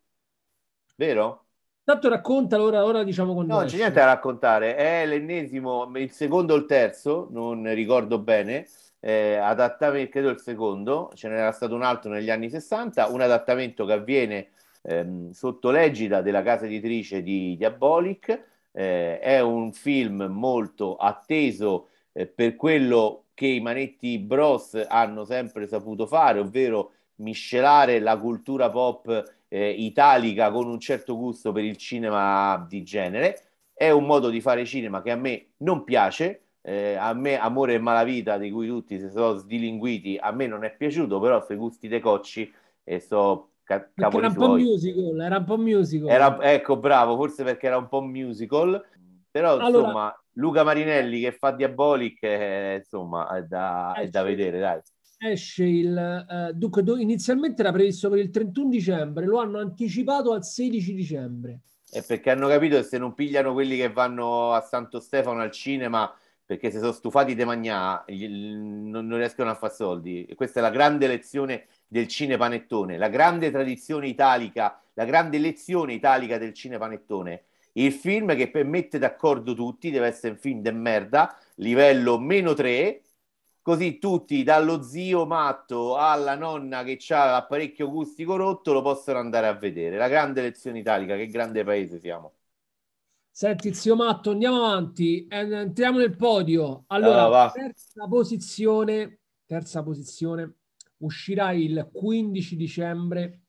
S2: Vero?
S3: Tanto racconta ora, ora diciamo con
S2: No, non c'è niente da raccontare, è l'ennesimo, il secondo o il terzo, non ricordo bene, eh, adattamento, credo il secondo, ce n'era stato un altro negli anni 60, un adattamento che avviene ehm, sotto l'egida della casa editrice di Diabolic, eh, è un film molto atteso eh, per quello che i Manetti Bros hanno sempre saputo fare, ovvero miscelare la cultura pop eh, italica con un certo gusto per il cinema di genere. È un modo di fare cinema che a me non piace. Eh, a me Amore e Malavita, di cui tutti si sono sdilinguiti, a me non è piaciuto, però se gusti dei cocci e so ca-
S3: cavoli era un po' musical, era un po' musical.
S2: Era, ecco, bravo, forse perché era un po' musical. Però allora, insomma, Luca Marinelli che fa Diabolic, eh, insomma, è da, è da vedere, dai
S3: esce il uh, dunque inizialmente era previsto per il 31 dicembre lo hanno anticipato al 16 dicembre.
S2: È perché hanno capito che se non pigliano quelli che vanno a Santo Stefano al cinema perché si sono stufati di magnà non, non riescono a fare soldi. E questa è la grande lezione del cinepanettone la grande tradizione italica la grande lezione italica del cinepanettone. Il film che mette d'accordo tutti, deve essere un film de merda, livello meno 3, così tutti, dallo zio matto alla nonna che ha l'apparecchio acustico rotto, lo possono andare a vedere. La grande lezione italica, che grande paese siamo.
S3: Senti, zio Matto, andiamo avanti, entriamo nel podio. Allora, allora terza posizione, terza posizione, uscirà il 15 dicembre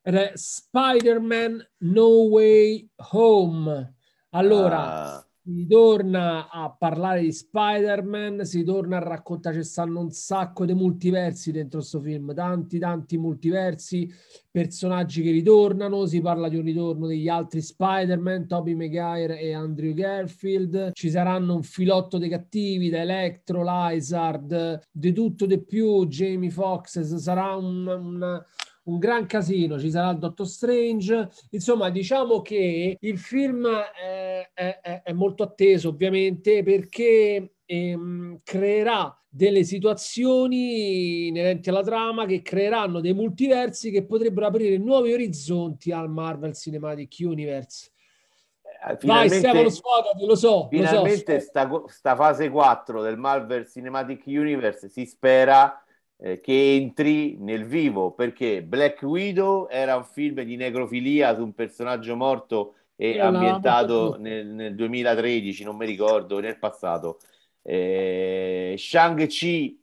S3: ed è Spider-Man No Way Home. Allora, ah si torna a parlare di Spider-Man, si torna a raccontare, ci stanno un sacco di multiversi dentro questo film, tanti tanti multiversi, personaggi che ritornano, si parla di un ritorno degli altri Spider-Man, Tobey Maguire e Andrew Garfield, ci saranno un filotto dei cattivi, da Electro, Lizard, di tutto di più, Jamie Foxx, sarà un, un un gran casino, ci sarà il Doctor Strange, insomma diciamo che il film è, è, è molto atteso ovviamente perché ehm, creerà delle situazioni inerenti alla trama che creeranno dei multiversi che potrebbero aprire nuovi orizzonti al Marvel Cinematic Universe.
S2: Eh, Vai Stefano Sfogati, lo so. Finalmente lo so. Sta, sta fase 4 del Marvel Cinematic Universe si spera eh, che entri nel vivo perché Black Widow era un film di necrofilia su un personaggio morto e Io ambientato nel, nel, 2013, non mi ricordo, nel passato. Eh, Shang-Chi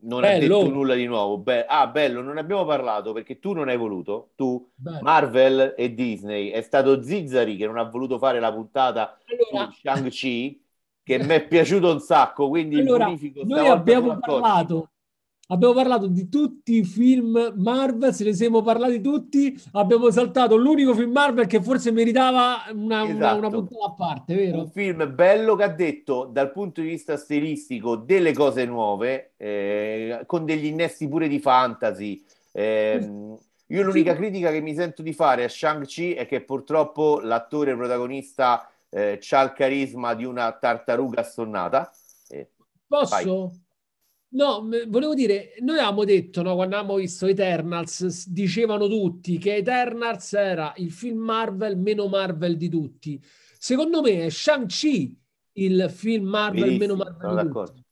S2: non ha detto nulla di nuovo. Be- ah, bello, non abbiamo parlato perché tu non hai voluto. Tu, bello. Marvel e Disney, è stato Zizzari che non ha voluto fare la puntata allora... su Shang-Chi, che mi è piaciuto un sacco. Quindi
S3: allora, noi abbiamo parlato abbiamo parlato di tutti i film Marvel, se ne siamo parlati tutti, abbiamo saltato l'unico film Marvel che forse meritava una, esatto. una, una puntata a parte, vero?
S2: Un film bello che ha detto dal punto di vista stilistico delle cose nuove, eh, con degli innesti pure di fantasy. Eh, io l'unica critica che mi sento di fare a Shang-Chi è che purtroppo l'attore protagonista eh, ha il carisma di una tartaruga assonnata.
S3: Eh, Posso? Vai. No, volevo dire, noi avevamo detto, no, quando abbiamo visto Eternals, dicevano tutti che Eternals era il film Marvel meno Marvel di tutti. Secondo me è Shang-Chi il film Marvel Benissimo, meno Marvel sono d'accordo.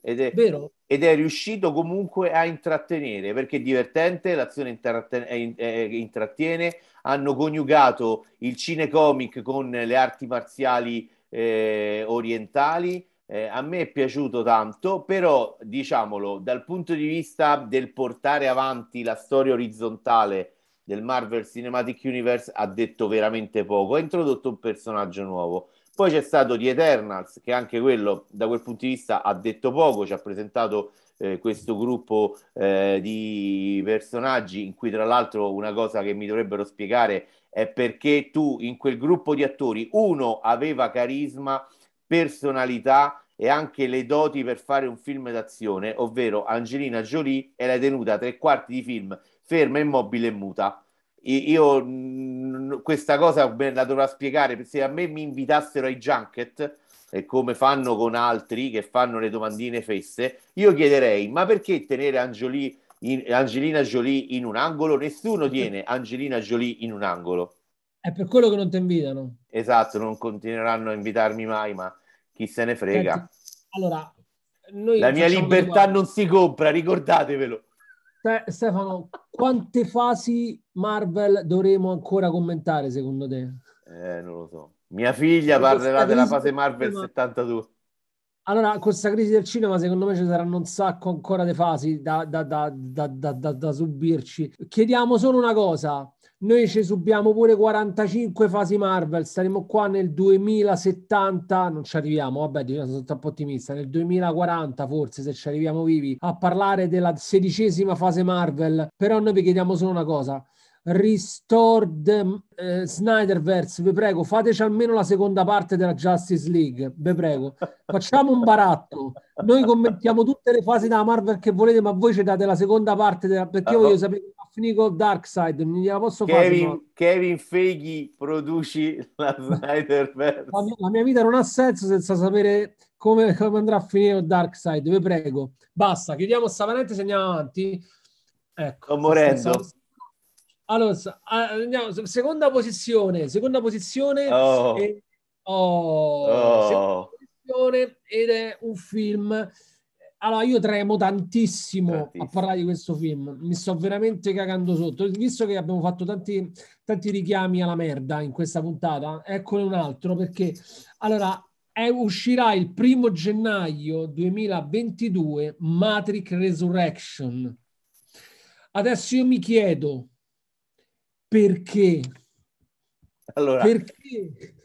S2: Ed è, Vero? ed è riuscito comunque a intrattenere, perché è divertente, l'azione intratten- è, è, intrattiene, hanno coniugato il cinecomic con le arti marziali eh, orientali, eh, a me è piaciuto tanto, però diciamolo, dal punto di vista del portare avanti la storia orizzontale del Marvel Cinematic Universe ha detto veramente poco, ha introdotto un personaggio nuovo. Poi c'è stato The Eternals, che anche quello da quel punto di vista ha detto poco, ci ha presentato eh, questo gruppo eh, di personaggi in cui tra l'altro una cosa che mi dovrebbero spiegare è perché tu in quel gruppo di attori uno aveva carisma, personalità e anche le doti per fare un film d'azione, ovvero Angelina Jolie e l'hai tenuta tre quarti di film ferma, immobile e muta. Io mh, questa cosa la dovrò spiegare, se a me mi invitassero ai junket, e come fanno con altri che fanno le domandine fesse, io chiederei, ma perché tenere Angelina, in, Angelina Jolie in un angolo? Nessuno tiene Angelina Jolie in un angolo.
S3: È per quello che non ti invitano.
S2: Esatto, non continueranno a invitarmi mai, ma chi se ne frega.
S3: Allora,
S2: la mia libertà non si compra, ricordatevelo.
S3: Stefano, quante fasi Marvel dovremo ancora commentare secondo te?
S2: Eh, non lo so. Mia figlia parlerà della fase Marvel 72.
S3: Allora, con questa crisi del cinema, secondo me ci saranno un sacco ancora di fasi da, da, da, da subirci. Chiediamo solo una cosa: noi ci subiamo pure 45 fasi Marvel, staremo qua nel 2070, non ci arriviamo, vabbè, sono troppo ottimista, nel 2040 forse se ci arriviamo vivi a parlare della sedicesima fase Marvel, però noi vi chiediamo solo una cosa, Restored eh, Snyderverse, vi prego, fateci almeno la seconda parte della Justice League, vi prego. Facciamo un baratto. Noi commentiamo tutte le fasi della Marvel che volete, ma voi ci date la seconda parte della... perché io voglio sapere come finire con Darkseid, non gliela posso
S2: Kevin,
S3: fare.
S2: Kevin Feighi produci la Snyderverse.
S3: La mia, la mia, vita non ha senso senza sapere come, come andrà a finire con Darkseid, vi prego. Basta, chiudiamo sta parentesi e andiamo avanti. Ecco,
S2: Sto morendo.
S3: Allora, andiamo, seconda posizione, seconda posizione,
S2: Oh.
S3: e- oh,
S2: Oh.
S3: seconda posizione ed è un film. Allora, io tremo tantissimo,
S2: Tantissimo.
S3: a parlare di questo film, mi sto veramente cagando sotto. Visto che abbiamo fatto tanti, tanti richiami alla merda in questa puntata, eccone un altro perché allora è- uscirà il primo gennaio 2022 Matrix Resurrection. Adesso io mi chiedo perché
S2: Allora,
S3: perché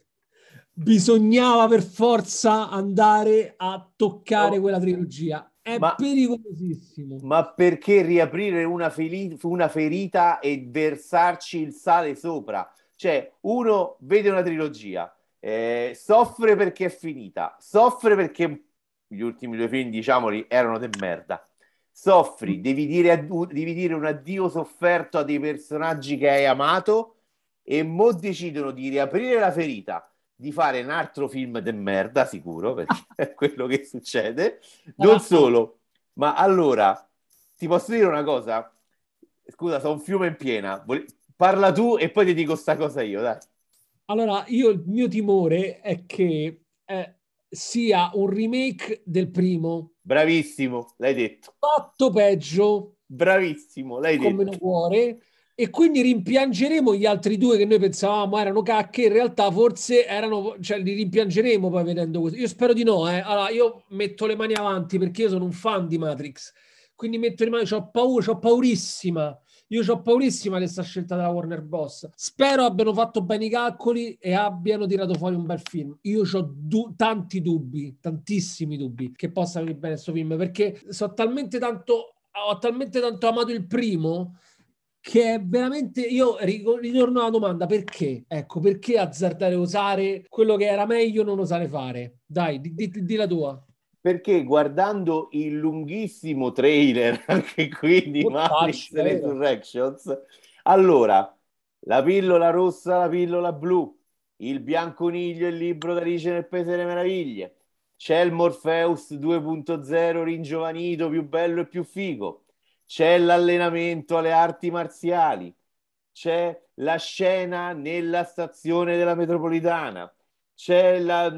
S3: bisognava per forza andare a toccare
S2: No.
S3: quella trilogia. È
S2: Ma-
S3: pericolosissimo.
S2: ma perché riaprire una, feli- una ferita e versarci il sale sopra? Cioè, uno vede una trilogia, eh, soffre perché è finita, soffre perché gli ultimi due film, diciamoli, erano de merda. Soffri, devi dire, addu- devi dire un addio sofferto a dei personaggi che hai amato e mo decidono di riaprire la ferita, di fare un altro film de merda, sicuro, perché è quello che succede. Non solo, ma allora, ti posso dire una cosa? Scusa, sono un fiume in piena. Parla tu e poi ti dico sta cosa io, dai.
S3: Allora, io il mio timore è che eh, sia un remake del primo,
S2: Bravissimo, l'hai detto.
S3: fatto peggio,
S2: Bravissimo, l'hai
S3: con
S2: detto.
S3: meno cuore, e quindi rimpiangeremo gli altri due che noi pensavamo erano cacche, in realtà forse erano, cioè li rimpiangeremo poi vedendo questo. Io spero di no, eh. Allora, io metto le mani avanti perché io sono un fan di Matrix, quindi metto le mani, ho paura, ho paurissima. Io ho paurissima di questa scelta della Warner Bros. Spero abbiano fatto bene i calcoli e abbiano tirato fuori un bel film. Io ho tanti dubbi, tantissimi dubbi che possa venire bene questo film perché so talmente tanto, ho talmente tanto amato il primo che è veramente io ritorno alla domanda perché ecco perché azzardare usare quello che era meglio non osare fare dai di, di, di la tua
S2: Perché guardando il lunghissimo trailer, anche qui di Matrix. Resurrections, allora, la pillola rossa, la pillola blu, il bianconiglio, il libro d'Alice nel Paese delle Meraviglie, c'è il Morpheus 2.0 ringiovanito, più bello e più figo, c'è l'allenamento alle arti marziali, c'è la scena nella stazione della metropolitana, c'è la,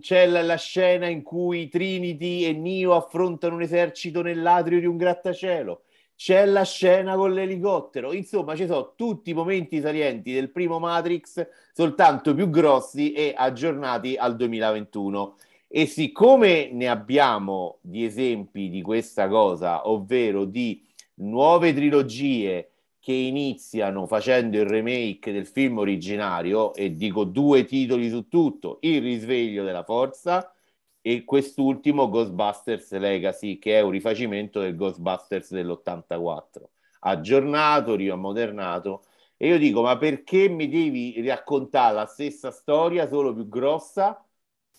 S2: c'è la, la scena in cui Trinity e Neo affrontano un esercito nell'atrio di un grattacielo, c'è la scena con l'elicottero, insomma ci sono tutti i momenti salienti del primo Matrix, soltanto più grossi e aggiornati al 2021. E siccome ne abbiamo di esempi di questa cosa, ovvero di nuove trilogie che iniziano facendo il remake del film originario, e dico due titoli su tutto, Il risveglio della forza e quest'ultimo Ghostbusters Legacy, che è un rifacimento del Ghostbusters dell'84, aggiornato, riammodernato. E io dico, ma perché mi devi raccontare la stessa storia, solo più grossa?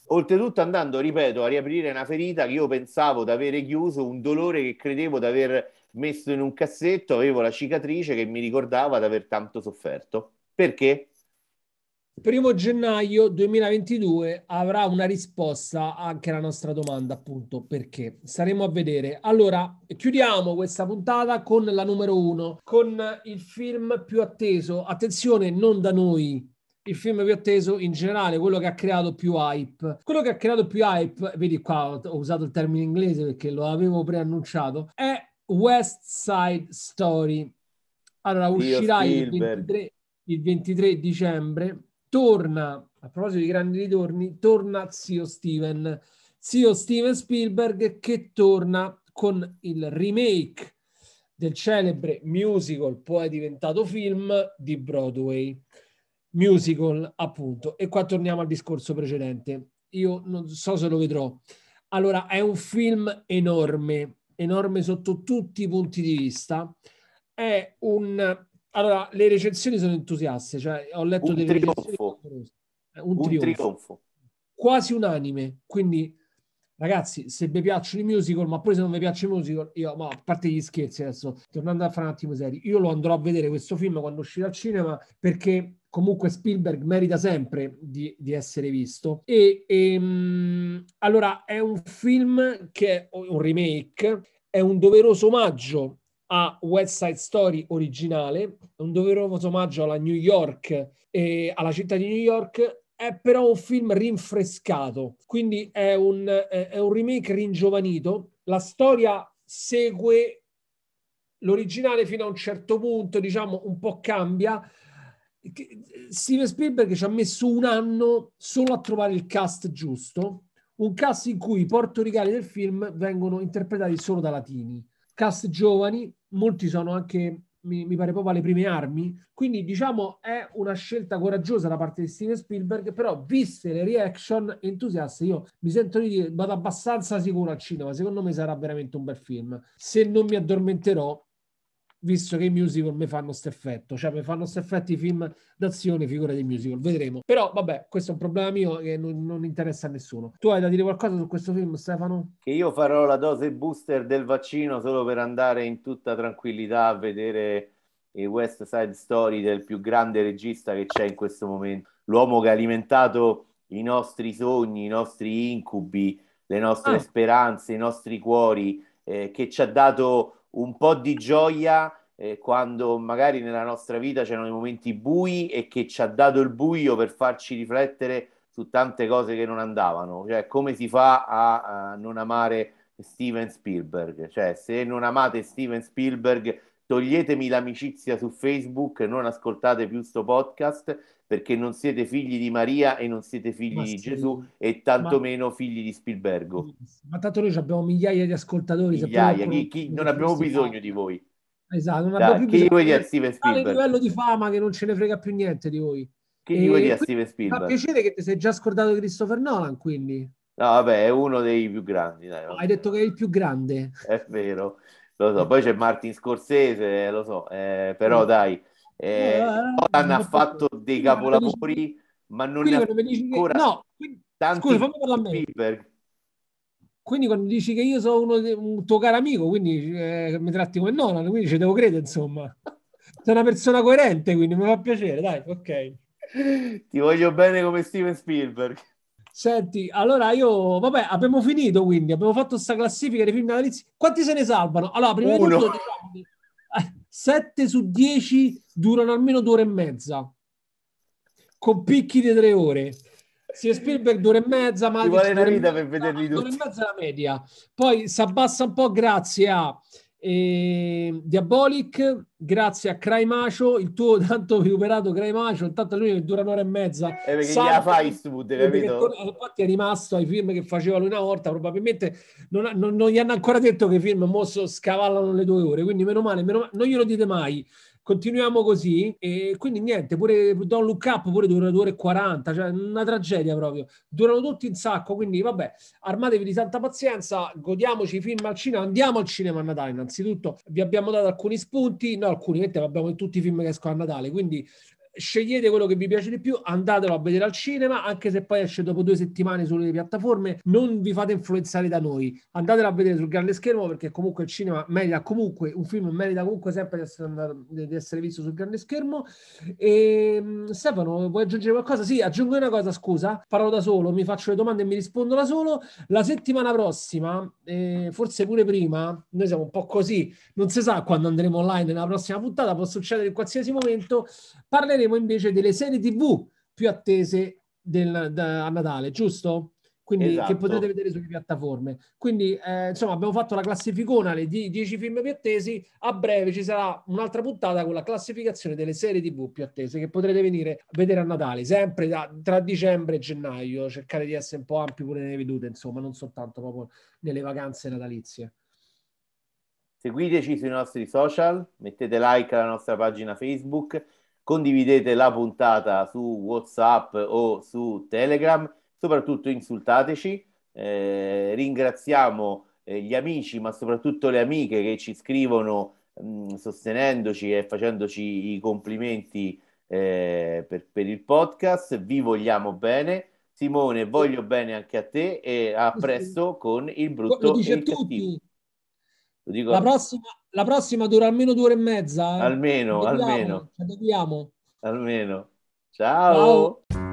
S2: Oltretutto andando, ripeto, a riaprire una ferita che io pensavo di avere chiuso, un dolore che credevo di aver messo in un cassetto, avevo la cicatrice che mi ricordava di aver tanto sofferto. Perché?
S3: primo gennaio 2022 avrà una risposta anche alla nostra domanda appunto perché staremo a vedere allora chiudiamo questa puntata con la numero uno con il film più atteso attenzione non da noi il film più atteso in generale, quello che ha creato più hype. Quello che ha creato più hype, vedi qua ho usato il termine inglese perché lo avevo preannunciato, è West Side Story. Allora uscirà il
S2: Spielberg.
S3: 23, il 23 dicembre, torna, a proposito di grandi ritorni, torna zio Steven, zio Steven Spielberg che torna con il remake del celebre musical poi diventato film di Broadway. Musical appunto. E qua torniamo al discorso precedente. Io non so se lo vedrò. Allora è un film enorme enorme sotto tutti i punti di vista è un allora le recensioni sono entusiaste cioè ho letto
S2: Un
S3: delle
S2: trionfo.
S3: recensioni È
S2: Un,
S3: un, trionfo,
S2: trionfo.
S3: quasi unanime quindi ragazzi se vi piacciono i musical ma poi se non vi piacciono i musical io ma a parte gli scherzi adesso tornando a fare un attimo seri io lo andrò a vedere questo film quando uscirà al cinema perché comunque Spielberg merita sempre di, di essere visto e, ehm, allora è un film che è un remake è un doveroso omaggio a West Side Story originale, un doveroso omaggio alla New York e alla città di New York, è però un film rinfrescato, quindi è un, è un remake ringiovanito. La storia segue l'originale fino a un certo punto, diciamo, un po' cambia. Steven Spielberg ci ha messo un anno solo a trovare il cast giusto, un cast in cui i portoricani del film vengono interpretati solo da latini, cast giovani, molti sono anche mi, mi, pare proprio alle prime armi. Quindi, diciamo, è una scelta coraggiosa da parte di Steven Spielberg, però viste le reaction entusiaste, io mi sento di dire, vado abbastanza sicuro al cinema, secondo me sarà veramente un bel film. Se non mi addormenterò, visto che i musical mi fanno questo effetto, cioè mi fanno questo effetto i film d'azione, figura dei musical, vedremo. Però vabbè, questo è un problema mio che non, non, interessa a nessuno. Tu hai da dire qualcosa su questo film, Stefano?
S2: Che io farò la dose booster del vaccino solo per andare in tutta tranquillità a vedere il West Side Story del più grande regista che c'è in questo momento, l'uomo che ha alimentato i nostri sogni, i nostri incubi, le nostre ah. speranze, i nostri cuori, eh, che ci ha dato un po' di gioia eh, quando magari nella nostra vita c'erano i momenti bui e che ci ha dato il buio per farci riflettere su tante cose che non andavano. Cioè, come si fa a, a non amare Steven Spielberg? Cioè, se non amate Steven Spielberg, toglietemi l'amicizia su Facebook, non ascoltate più sto podcast perché non siete figli di Maria e non siete figli ma di sì, Gesù e tantomeno ma... figli di Spielbergo.
S3: Ma tanto noi abbiamo migliaia di ascoltatori.
S2: Migliaia, chi, chi, non abbiamo bisogno di voi.
S3: Esatto, non abbiamo
S2: più bisogno di Steven Spielberg.
S3: livello di fama che non ce ne frega più niente di voi.
S2: Chi e... di voi di Steven Spielberg?
S3: Mi fa piacere che ti sei già scordato di Christopher Nolan, quindi.
S2: No, vabbè, è uno dei più grandi. Dai,
S3: no, hai detto che è il più grande.
S2: È vero, lo so. Poi c'è Martin Scorsese, lo so, eh, però dai eh, Nolan ha fatto dei capolavori, ma non ne ha ancora
S3: no, quindi, tanti scusa, fammi parlare a me. Quindi quando dici che io sono uno, un tuo caro amico, quindi eh, mi tratti come Nolan, quindi ci devo credere, insomma. Sei una persona coerente, quindi mi fa piacere, dai, ok.
S2: Ti voglio bene come Steven Spielberg.
S3: Senti, allora io, vabbè, abbiamo finito quindi, abbiamo fatto questa classifica dei film natalizi. Quanti se ne salvano? Allora, prima Uno. di tutto, diciamo, 7 su 10 durano almeno due ore e mezza, con picchi di tre ore. Si Spielberg due ore e mezza, ma
S2: ci vuole una vita per vederli tutti.
S3: Due ore e mezza la media. Poi si abbassa un po' grazie a e Diabolic, grazie a Cry Macio, il tuo tanto recuperato Cry Macio, intanto lui che dura un'ora e mezza.
S2: Eh, perché gliela fa Eastwood, capito?
S3: Infatti è rimasto ai film che faceva lui una volta, probabilmente non, non, non gli hanno ancora detto che i film mosso scavallano le due ore, quindi meno male, meno, non glielo dite mai continuiamo così e quindi niente, pure Don't Look Up pure dura 2 ore e 40, cioè una tragedia proprio. Durano tutti in sacco, quindi vabbè, armatevi di tanta pazienza, godiamoci i film al cinema, andiamo al cinema a Natale innanzitutto. Vi abbiamo dato alcuni spunti, no alcuni, abbiamo tutti i film che escono a Natale, quindi scegliete quello che vi piace di più, andatelo a vedere al cinema, anche se poi esce dopo due settimane sulle piattaforme, non vi fate influenzare da noi, andatelo a vedere sul grande schermo perché comunque il cinema merita comunque, un film merita comunque sempre di essere, di essere visto sul grande schermo. E ehm, Stefano, vuoi aggiungere qualcosa? Sì, aggiungo una cosa, scusa, parlo da solo, mi faccio le domande e mi rispondo da solo. La settimana prossima, eh, forse pure prima, noi siamo un po' così, non si sa quando andremo online nella prossima puntata, può succedere in qualsiasi momento, parleremo parleremo invece delle serie TV più attese del, da, a Natale, giusto? Quindi esatto. che potete vedere sulle piattaforme. Quindi, eh, insomma, abbiamo fatto la classificona, le 10 film più attesi. A breve ci sarà un'altra puntata con la classificazione delle serie TV più attese che potrete venire a vedere a Natale, sempre da, tra dicembre e gennaio. Cercare di essere un po' ampi pure nelle vedute, insomma, non soltanto proprio nelle vacanze natalizie.
S2: Seguiteci sui nostri social, mettete like alla nostra pagina Facebook condividete la puntata su WhatsApp o su Telegram, soprattutto insultateci. Eh, ringraziamo eh, gli amici, ma soprattutto le amiche che ci scrivono mh, mm, sostenendoci e facendoci i complimenti eh, per, per il podcast. Vi vogliamo bene. Simone, voglio bene anche a te e a presto con il brutto e il cattivo.
S3: Dico... La, prossima, la prossima dura almeno due ore e mezza.
S2: Eh? Almeno, dobbiamo, almeno.
S3: Dobbiamo.
S2: Almeno. Ciao. Ciao.